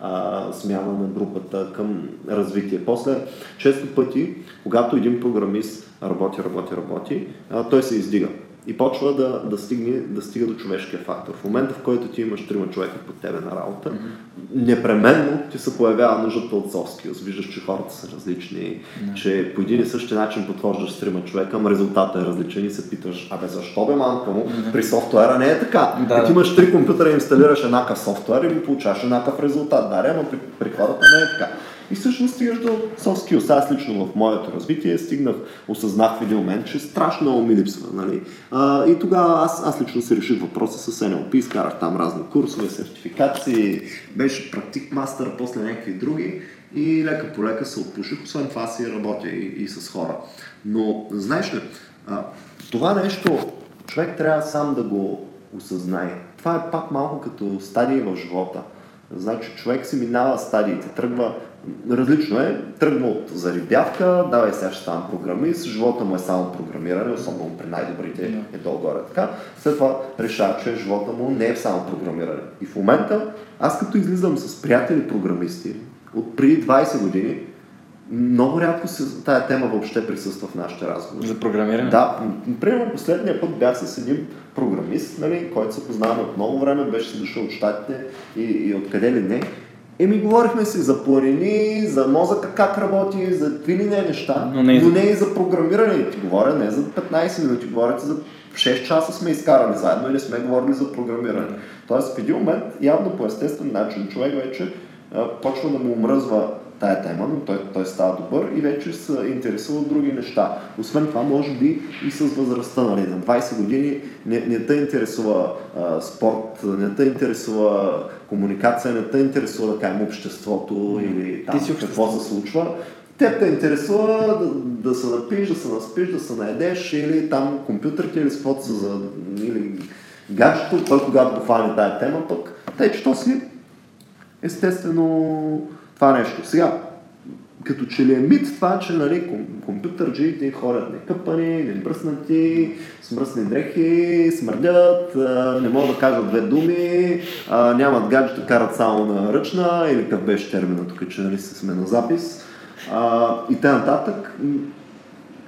а, смяна на групата, към развитие. После, често пъти, когато един програмист работи, работи, работи, а, той се издига и почва да, да, стигне, да стига до човешкия фактор. В момента, в който ти имаш трима човека под тебе на работа, mm-hmm. непременно ти се появява нуждата от soft skills. Виждаш, че хората са различни, mm-hmm. че по един и същи начин подхождаш с трима човека, но резултатът е различен и се питаш, абе защо бе манка му? Mm-hmm. При софтуера не е така. Да. Ти имаш три компютъра инсталираш еднакъв софтуер и получаваш еднакъв резултат. Да, но при, при хората не е така. И всъщност стигаш до soft skills. Аз лично в моето развитие стигнах, осъзнах в един момент, че страшно много ми липсва. Нали? А, и тогава аз, аз лично си реших въпроса с NLP, изкарах там разни курсове, сертификации, беше практик мастър, после някакви други и лека по лека се отпуших. Освен това си работя и, и с хора. Но, знаеш ли, а, това нещо човек трябва сам да го осъзнае. Това е пак малко като стадии в живота. Значи човек си минава стадиите, тръгва различно е. Тръгва от зарибявка, давай сега ще ставам програмист, живота му е само програмиране, особено при най-добрите е долу-горе така. След това решава, че живота му не е само програмиране. И в момента, аз като излизам с приятели програмисти от преди 20 години, много рядко се, тая тема въобще присъства в нашите разговори. За програмиране? Да. Примерно последния път бях с един програмист, нали, който се познаваме от много време, беше се дошъл от щатите и, и откъде ли не. Еми, говорихме си за планини, за мозъка как работи, за какви ли не неща, но не, но не и за програмиране. Ти говоря не за 15 минути, говоря за 6 часа сме изкарали заедно и не сме говорили за програмиране. Тоест в един момент, явно по естествен начин, човек вече а, почва да му омръзва тая тема, но той, той става добър и вече се интересува от други неща. Освен това, може би и с възрастта, нали, на 20 години не, не те интересува а, спорт, не те интересува комуникация, не те интересува да кажем обществото или там какво се случва. Те те интересува да, да се напиш, да се наспиш, да се наедеш или там компютърите или каквото са за... или гаджето, той когато го фане тая тема, пък тъй, че то си естествено това нещо. Сега, като че ли е мит това, че нали, компютърджиите ходят некъпани, небръснати, с мръсни дрехи, смърдят, не могат да кажат две думи, нямат гаджета, карат само на ръчна или какъв беше термина тук, че нали, сме на запис. и т.н.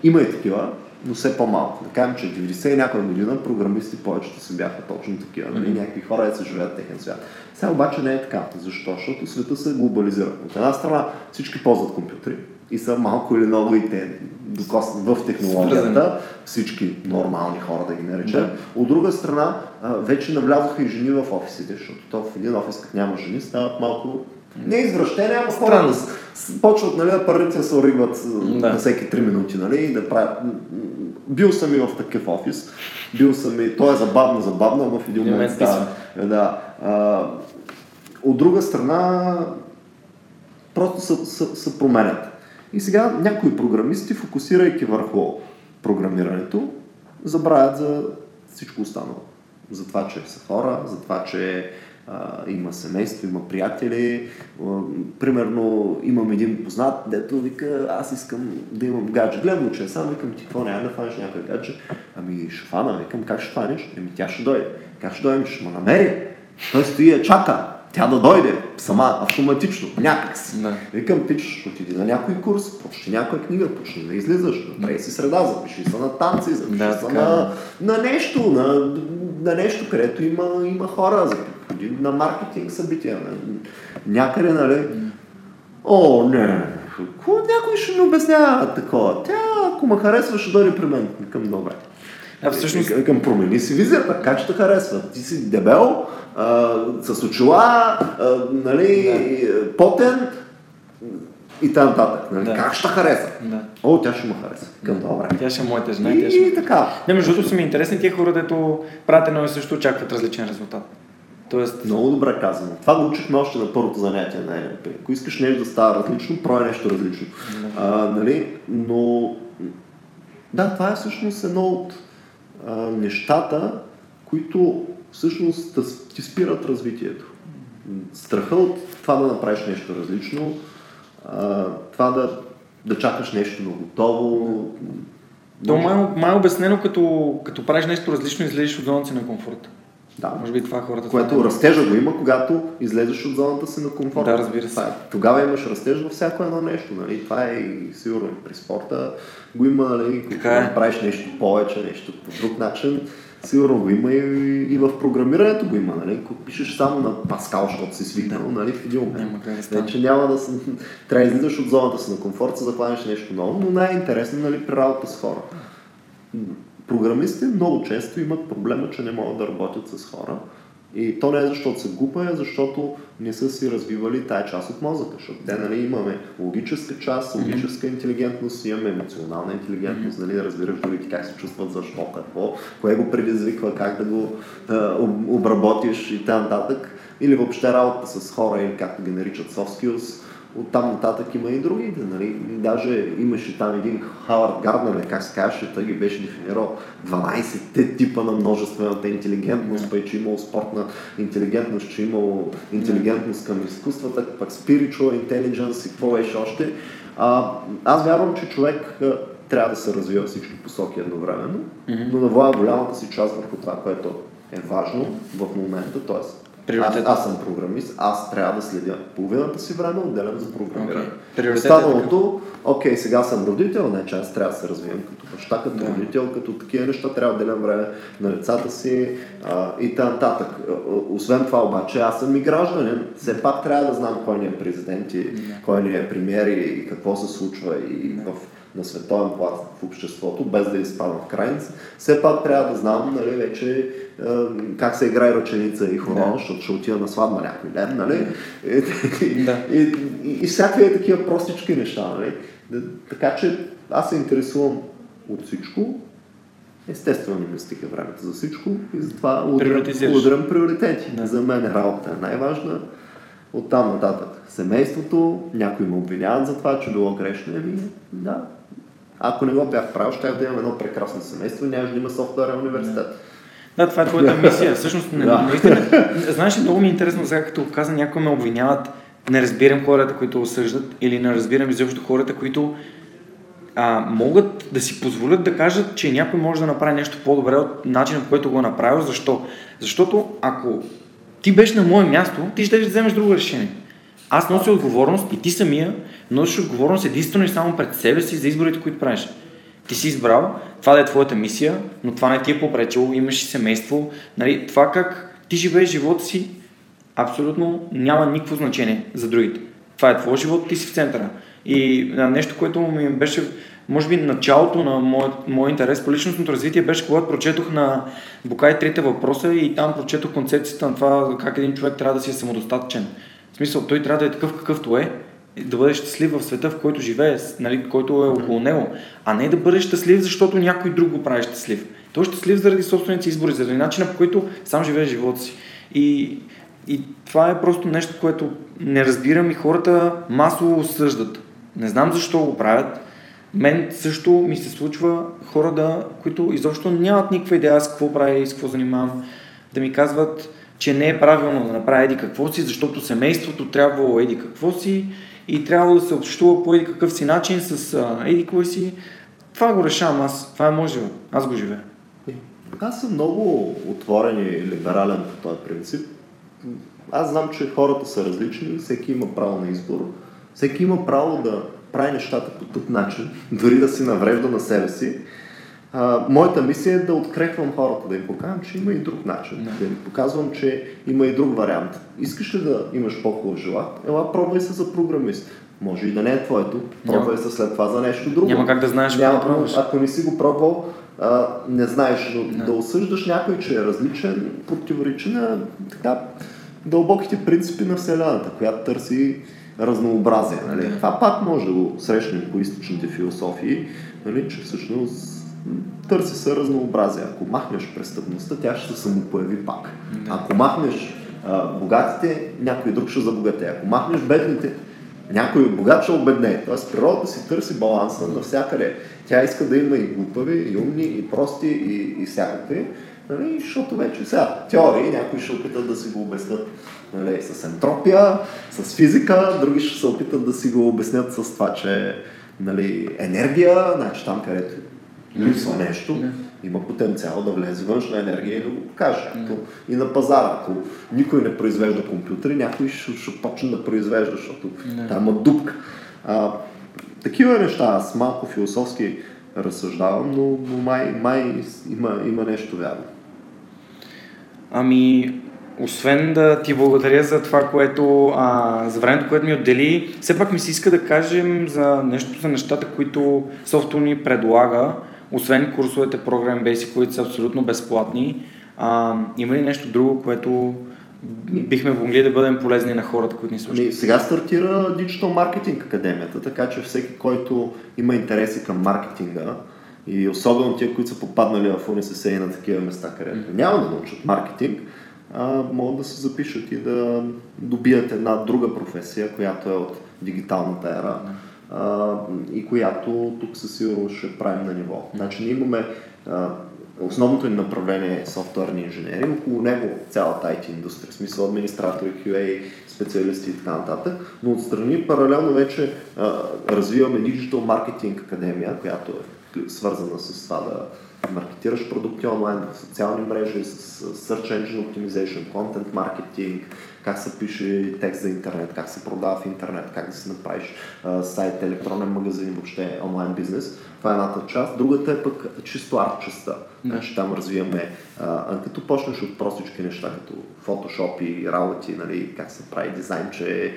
Има и такива, но все по-малко. Да кажем, че 90 и някоя година програмисти повечето си бяха точно такива. Нали? Някакви хора се живеят техен свят. Сега обаче не е така. Защо? Защото света се глобализира. От една страна всички ползват компютри и са малко или много и те в технологията, всички нормални хора да ги наречем. Да. От друга страна, вече навлязоха и жени в офисите, защото то в един офис, като няма жени, стават малко не извращение, ама хора почват нали, да първите се оригват да. на всеки 3 минути нали, и да правят бил съм и в такъв офис, бил съм и, то е забавно, забавно, но в един момент става. Да. А, от друга страна, просто се променят. И сега някои програмисти, фокусирайки върху програмирането, забравят за всичко останало. За това, че са хора, за това, че а, има семейство, има приятели. А, примерно имам един познат, дето вика, аз искам да имам гадже. Гледам че е сам, викам ти, какво няма да фанеш някой гадже? Ами ще фана, викам, как ще фанеш? Ами тя ще дойде. Как ще дойде? Ще ме намери. Той стои и чака тя да дойде сама, автоматично, някак си. Да. Викам, ти ще отиди на някой курс, почти някоя книга, почни да излизаш, направи си среда, запиши се на танци, запиши да, се на, на нещо, на, на нещо, където има, има хора, запиши на маркетинг събития, някъде, нали? О, не, Ко, някой ще ми обяснява такова. Тя, ако ме харесва, ще дойде при мен. Към добре. А всъщност... Към промени си визията, как ще харесва? Ти си дебел, а, с очила, а, нали, да. потен и нататък. Нали? Да. Как ще хареса? Да. О, тя ще ме хареса. Към добре. Тя ще е моята жена. И, ще... и така. Не, между другото са ми интересни тия хора, дето правят едно и също очакват различен резултат. Тоест... Много добре казано. Това го учихме още на първото занятие на НЛП. Ако искаш нещо да става различно, прой нещо различно. Да. А, нали? Но да, това е всъщност едно от а, нещата, които всъщност ти спират развитието. Страха от това да направиш нещо различно, това да, да чакаш нещо на готово. То май, май обяснено, като, като правиш нещо различно, излезеш от зоната си на комфорт. Да. Може би това хората. Което растежа го има, когато излезеш от зоната си на комфорт. Да, разбира се. Е, тогава имаш растеж във всяко едно нещо. Нали? Това е и сигурно при спорта го има, нали? Така е. правиш нещо повече, нещо по друг начин Сигурно го има и, и в програмирането го има, нали? Ако пишеш само на Паскал, защото си свикнал, нали? В един момент. Не, че няма да се... Трябва да излизаш от зоната си на комфорт, за да хванеш нещо ново, но най-интересно, нали, при работа с хора. Програмистите много често имат проблема, че не могат да работят с хора и то не е защото са глупа, а защото не са си развивали тая част от мозъка, защото те нали, имаме логическа част, логическа интелигентност, имаме емоционална интелигентност, нали, да разбираш дори как се чувстват, защо, какво, кое го предизвиква, как да го да, обработиш и т.н. Или въобще работа с хора, или както ги наричат soft skills, от там нататък има и други. Нали? Даже имаше там един Хавард Гарднер, как се казваше, той ги беше дефинирал 12-те типа на множествената интелигентност, пък че имало спортна интелигентност, че имало интелигентност към изкуствата, пък spiritual intelligence и какво беше още. А, аз вярвам, че човек трябва да се развива всички посоки едновременно, mm-hmm. но да влага голямата си част върху това, което е важно в момента, т.е. Аз, аз съм програмист, аз трябва да следя половината си време, отделям за програмиране. Okay. Останалото, окей, okay, сега съм родител, не че аз трябва да се развивам като баща, като да. родител, като такива неща, трябва да отделям време на децата си а, и т.н. Освен това обаче, аз съм и гражданин, все пак трябва да знам кой ни е президент и да. кой ни е премиер и какво се случва и да. в на световен план в обществото, без да изпадам в крайница, все пак трябва да знам нали, вече как се играе ръченица и хорон, да. защото ще отида на сватба някой ден, нали? И, да. и, и, и всякакви такива простички неща, нали? Така че аз се интересувам от всичко, Естествено не ми стига времето за всичко и затова удрям, удрям приоритети. Да. За мен работа е най-важна. От там нататък семейството, някои ме обвиняват за това, че било грешно. Еми, да. Ако не го бях правил, ще да имам едно прекрасно семейство и нямаше да има софтуерен университет. Да, това е твоята мисия. Всъщност, не, да. наистина, знаеш, много ми е интересно сега, като каза, някои ме обвиняват, не разбирам хората, които осъждат, или не разбирам изобщо хората, които а, могат да си позволят да кажат, че някой може да направи нещо по-добре от начина, по който го е направил. Защо? Защото ако ти беше на мое място, ти ще вземеш друго решение. Аз нося отговорност и ти самия носиш отговорност единствено и само пред себе си за изборите, които правиш. Ти си избрал, това да е твоята мисия, но това не ти е попречило, имаш и семейство. Нали, това как ти живееш живота си, абсолютно няма никакво значение за другите. Това е твой живот, ти си в центъра. И нещо, което ми беше, може би, началото на моят, мой интерес по личностното развитие беше, когато прочетох на Букай трите въпроса и там прочетох концепцията на това как един човек трябва да си е самодостатъчен. В смисъл, той трябва да е такъв какъвто е да бъде щастлив в света, в който живее, нали, който е около него, а не да бъде щастлив, защото някой друг го прави щастлив. Той е щастлив заради собствените си избори, заради начина по който сам живее живота си. И, и това е просто нещо, което не разбирам и хората масово осъждат. Не знам защо го правят. Мен също ми се случва хора, да, които изобщо нямат никаква идея с какво прави и с какво занимавам, да ми казват, че не е правилно да направи еди какво си, защото семейството трябвало еди какво си и трябва да се общува по еди какъв си начин с а, еди кой си. Това го решавам аз. Това е живот. Аз го живея. Аз съм много отворен и либерален по този принцип. Аз знам, че хората са различни, всеки има право на избор. Всеки има право да прави нещата по тъп начин, дори да си наврежда на себе си. А, моята мисия е да открехвам хората, да им покажам, че има и друг начин, да, да им показвам, че има и друг вариант. Искаш ли да имаш по-хубав живот? Ела, пробвай се за програмист. Може и да не е твоето, пробвай се след това за нещо друго. Няма как да знаеш Няма, какво да Ако не си го пробвал, а, не знаеш, но да осъждаш някой, че е различен, противоречи на така дълбоките принципи на Вселената, която търси разнообразие. Нали? Това пак може да го срещнем по източните философии, нали? че всъщност търси се разнообразие. Ако махнеш престъпността, тя ще се самопояви пак. Ако махнеш а, богатите, някой друг ще забогате. Ако махнеш бедните, някой богат ще обедне. Тоест природата си търси баланса навсякъде. Тя иска да има и глупави, и умни, и прости, и, и всякакви. Нали? Защото вече сега теории някои ще опитат да си го обяснят нали, с ентропия, с физика, други ще се опитат да си го обяснят с това, че нали, енергия, значи там където липсва нещо, има потенциал да влезе външна енергия и да го покаже. И на пазара, ако никой не произвежда компютри, някой ще, ще почне да произвежда, защото там има дупка. А, такива неща, аз малко философски разсъждавам, но, но май, май има, има нещо вярно. Ами, освен да ти благодаря за това, което, а, за времето, което ми отдели, все пак ми се иска да кажем за нещо, за нещата, които софтуер ни предлага, освен курсовете Program Basic, които са абсолютно безплатни. А, има ли нещо друго, което бихме могли да бъдем полезни на хората, които ни слушат? Ами, сега стартира Digital Marketing Академията, така че всеки, който има интереси към маркетинга, и особено тия, които са попаднали в УНСС и на такива места, където няма да научат маркетинг, а, могат да се запишат и да добият една друга професия, която е от дигиталната ера а, и която тук със сигурност ще правим на ниво. Значи ние имаме а, основното ни направление е софтуерни инженери, около него цялата IT индустрия, в смисъл администратори, QA, специалисти и така нататък, но отстрани паралелно вече а, развиваме Digital Marketing Академия, която е свързана с това да маркетираш продукти онлайн, в социални мрежи, с Search Engine Optimization, Content Marketing, как се пише текст за интернет, как се продава в интернет, как да си направиш а, сайт, електронен магазин, въобще онлайн бизнес. Това е едната част. Другата е пък чисто арт частта. Значи там развиваме, а, като почнеш от простички неща, като фотошоп и работи, нали, как се прави дизайнче,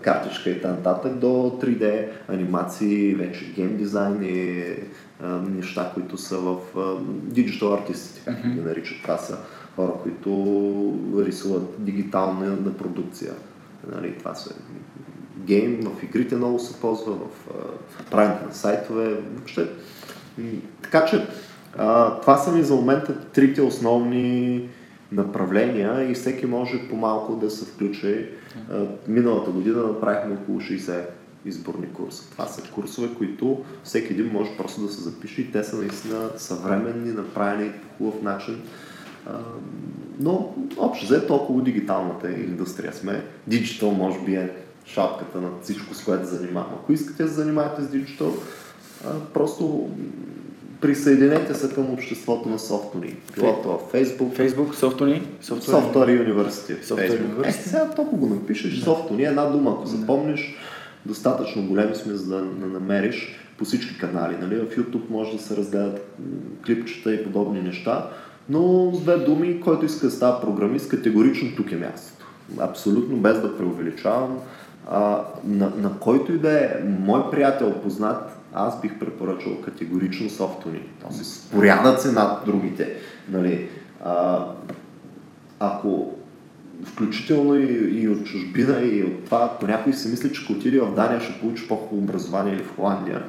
картичка и т.н. до 3D анимации, вече гейм дизайн и неща, които са в digital артистите, как ги наричат. Това са хора, които рисуват дигитална на продукция. Нали, това са гейм, в игрите много се ползва, в правенето на сайтове, въобще. Така че а, това са ми за момента трите основни направления и всеки може по-малко да се включи. А, миналата година направихме около 60 изборни курса. Това са курсове, които всеки един може просто да се запише и те са наистина съвременни, направени по хубав начин. Но общо взето около дигиталната индустрия сме. Диджитал може би е шапката на всичко, с което занимавам. Ако искате да се занимавате с диджитал, просто присъединете се към обществото на софтуни. Било това Facebook. Facebook, софтуни. Software University. Е, сега толкова го напишеш. Софтуни е една дума. Ако запомниш, достатъчно големи сме, за да намериш по всички канали. Нали? В YouTube може да се разгледат клипчета и подобни неща, но с две думи, който иска да става програмист, категорично тук е мястото. Абсолютно без да преувеличавам а, на, на който и да е мой приятел познат, аз бих препоръчал категорично софтуни. То се споряда цена от другите. Нали, а, ако включително и, и от чужбина, и от това, ако някой си мисли, че ако отиде в Дания ще получи по-хубаво образование или в Холандия,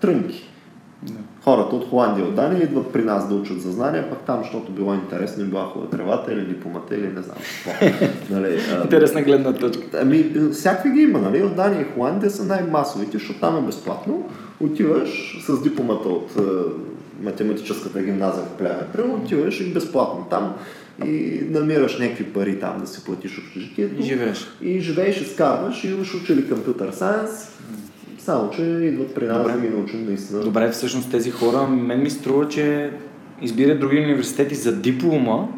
трънки. Да. Хората от Холандия, от Дания идват при нас да учат за знания, пък там, защото било интересно, им била хубава тревата или дипломата или не знам какво. нали, Интересна гледна точка. Ами, всякакви ги има, нали? От Дания и Холандия са най-масовите, защото там е безплатно. Отиваш с дипломата от математическата гимназия в Плевен, отиваш и безплатно там и намираш някакви пари там да си платиш общежитието. И живееш. И живееш, изкарваш и имаш учили компютър сайенс, само че идват при нас да ги научим наистина. Добре, всъщност тези хора, мен ми струва, че избират други университети за диплома,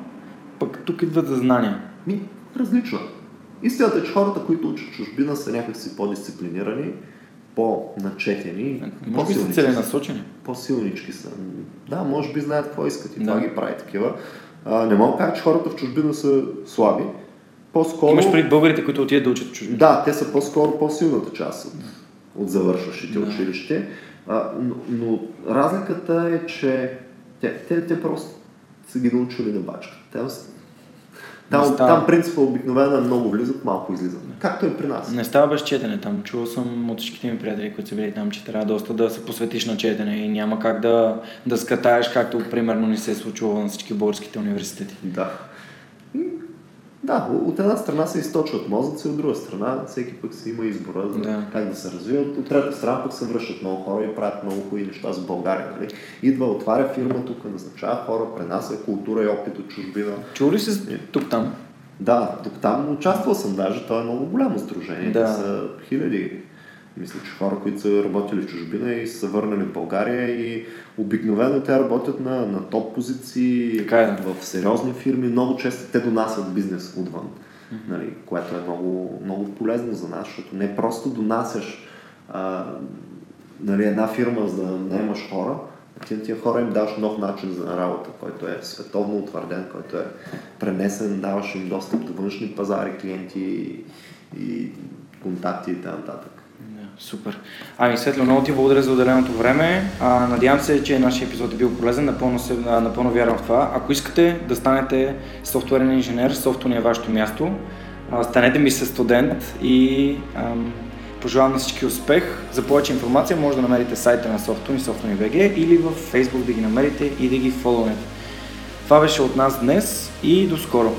пък тук идват за знания. Ми, различно. Истината е, че хората, които учат чужбина, са някакси по-дисциплинирани, по-начетени. Може би са целенасочени. По-силнички са. Да, може би знаят какво искат и да. това ги прави такива. А, не мога да кажа, че хората в чужбина са слаби. По-скоро... Имаш пред българите, които отидат да учат чужбина? Да, те са по-скоро по-силната част от, от завършващите да. училище. А, но, но разликата е, че те, те, те просто са ги научили да бачкат. Те там, там принципа обикновено е много влизат, малко излизат. Както е при нас. Не става без четене там. Чувал съм от всичките ми приятели, които са били там, че трябва доста да се посветиш на четене и няма как да, да скатаеш, както примерно ни се е случило на всички българските университети. Да. Да, от една страна се източват мозъци, от друга страна всеки пък си има избора за да. как да се развиват. От трета страна пък се връщат много хора и правят много хубави неща за България. Нали? Идва, отваря фирма тук, назначава хора, пренася култура и опит от чужбина. Чули ли си тук там? Да, тук там участвал съм даже, то е много голямо сдружение. Да. са хиляди мисля, че хора, които са работили в чужбина и са върнали в България и обикновено те работят на, на топ позиции, така е. в сериозни фирми. Много често те донасят бизнес отвън, mm-hmm. нали, което е много, много полезно за нас, защото не просто донасяш а, нали, една фирма, за да наемаш хора, ти на тия хора им даваш нов начин за работа, който е световно утвърден, който е пренесен, даваш им достъп до външни пазари, клиенти и, и контакти и т.н. Супер. Ами, Светло, много ти благодаря за отделеното време. А, надявам се, че нашия епизод е бил полезен. Напълно, се, напълно вярвам в това. Ако искате да станете софтуерен инженер, софто е вашето място. А, станете ми се студент и ам, пожелавам на всички успех. За повече информация може да намерите сайта на и Software или в Facebook да ги намерите и да ги фолонете. Това беше от нас днес и до скоро!